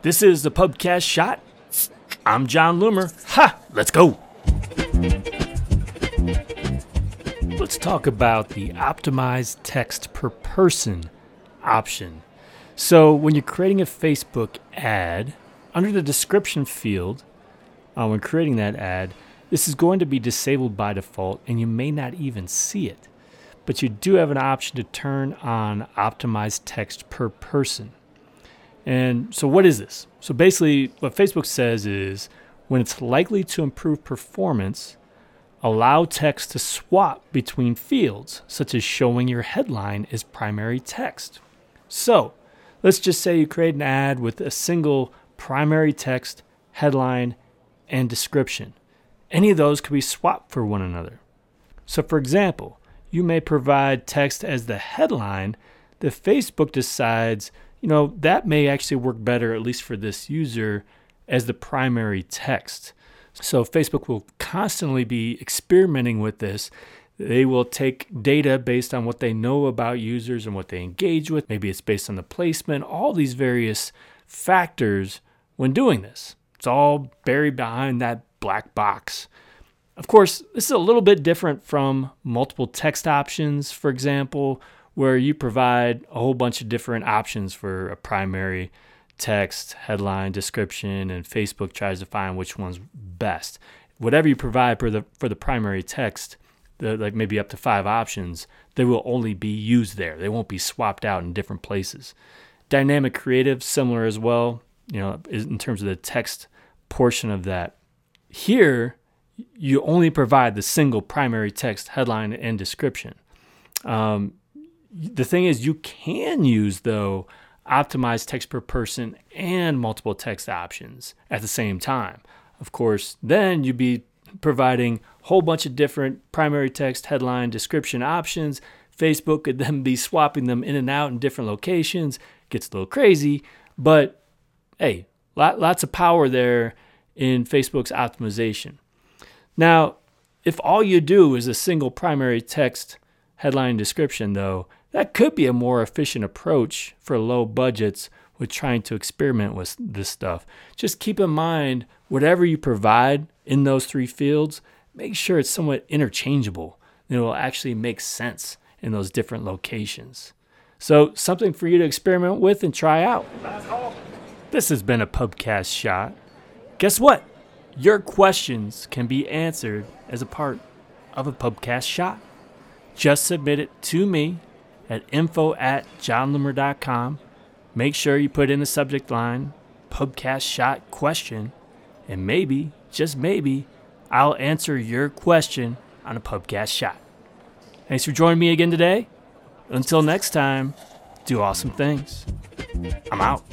This is the Pubcast Shot. I'm Jon Loomer. Ha! Let's go. Let's talk about the optimized text per person option. So, when you're creating a Facebook ad, under the description field, uh, when creating that ad, this is going to be disabled by default and you may not even see it. But you do have an option to turn on optimized text per person. And so, what is this? So, basically, what Facebook says is when it's likely to improve performance, allow text to swap between fields, such as showing your headline as primary text. So, let's just say you create an ad with a single primary text, headline, and description. Any of those could be swapped for one another. So, for example, you may provide text as the headline that Facebook decides, you know, that may actually work better, at least for this user, as the primary text. So, Facebook will constantly be experimenting with this. They will take data based on what they know about users and what they engage with. Maybe it's based on the placement, all these various factors when doing this. It's all buried behind that black box. Of course, this is a little bit different from multiple text options, for example, where you provide a whole bunch of different options for a primary text, headline, description, and Facebook tries to find which one's best. Whatever you provide for the for the primary text, the, like maybe up to five options, they will only be used there. They won't be swapped out in different places. Dynamic creative, similar as well, you know, in terms of the text portion of that. Here, you only provide the single primary text, headline, and description. Um, the thing is, you can use, though, optimized text per person and multiple text options at the same time. Of course, then you'd be providing a whole bunch of different primary text, headline, description options. Facebook could then be swapping them in and out in different locations. Gets a little crazy, but hey, lots of power there in Facebook's optimization. Now, if all you do is a single primary text headline description, though, that could be a more efficient approach for low budgets with trying to experiment with this stuff. Just keep in mind whatever you provide in those three fields, make sure it's somewhat interchangeable and it will actually make sense in those different locations. So, something for you to experiment with and try out. This has been a Pubcast shot. Guess what? Your questions can be answered as a part of a Pubcast shot. Just submit it to me at info at jonloomer.com. Make sure you put in the subject line Pubcast shot question, and maybe, just maybe, I'll answer your question on a Pubcast shot. Thanks for joining me again today. Until next time, do awesome things. I'm out.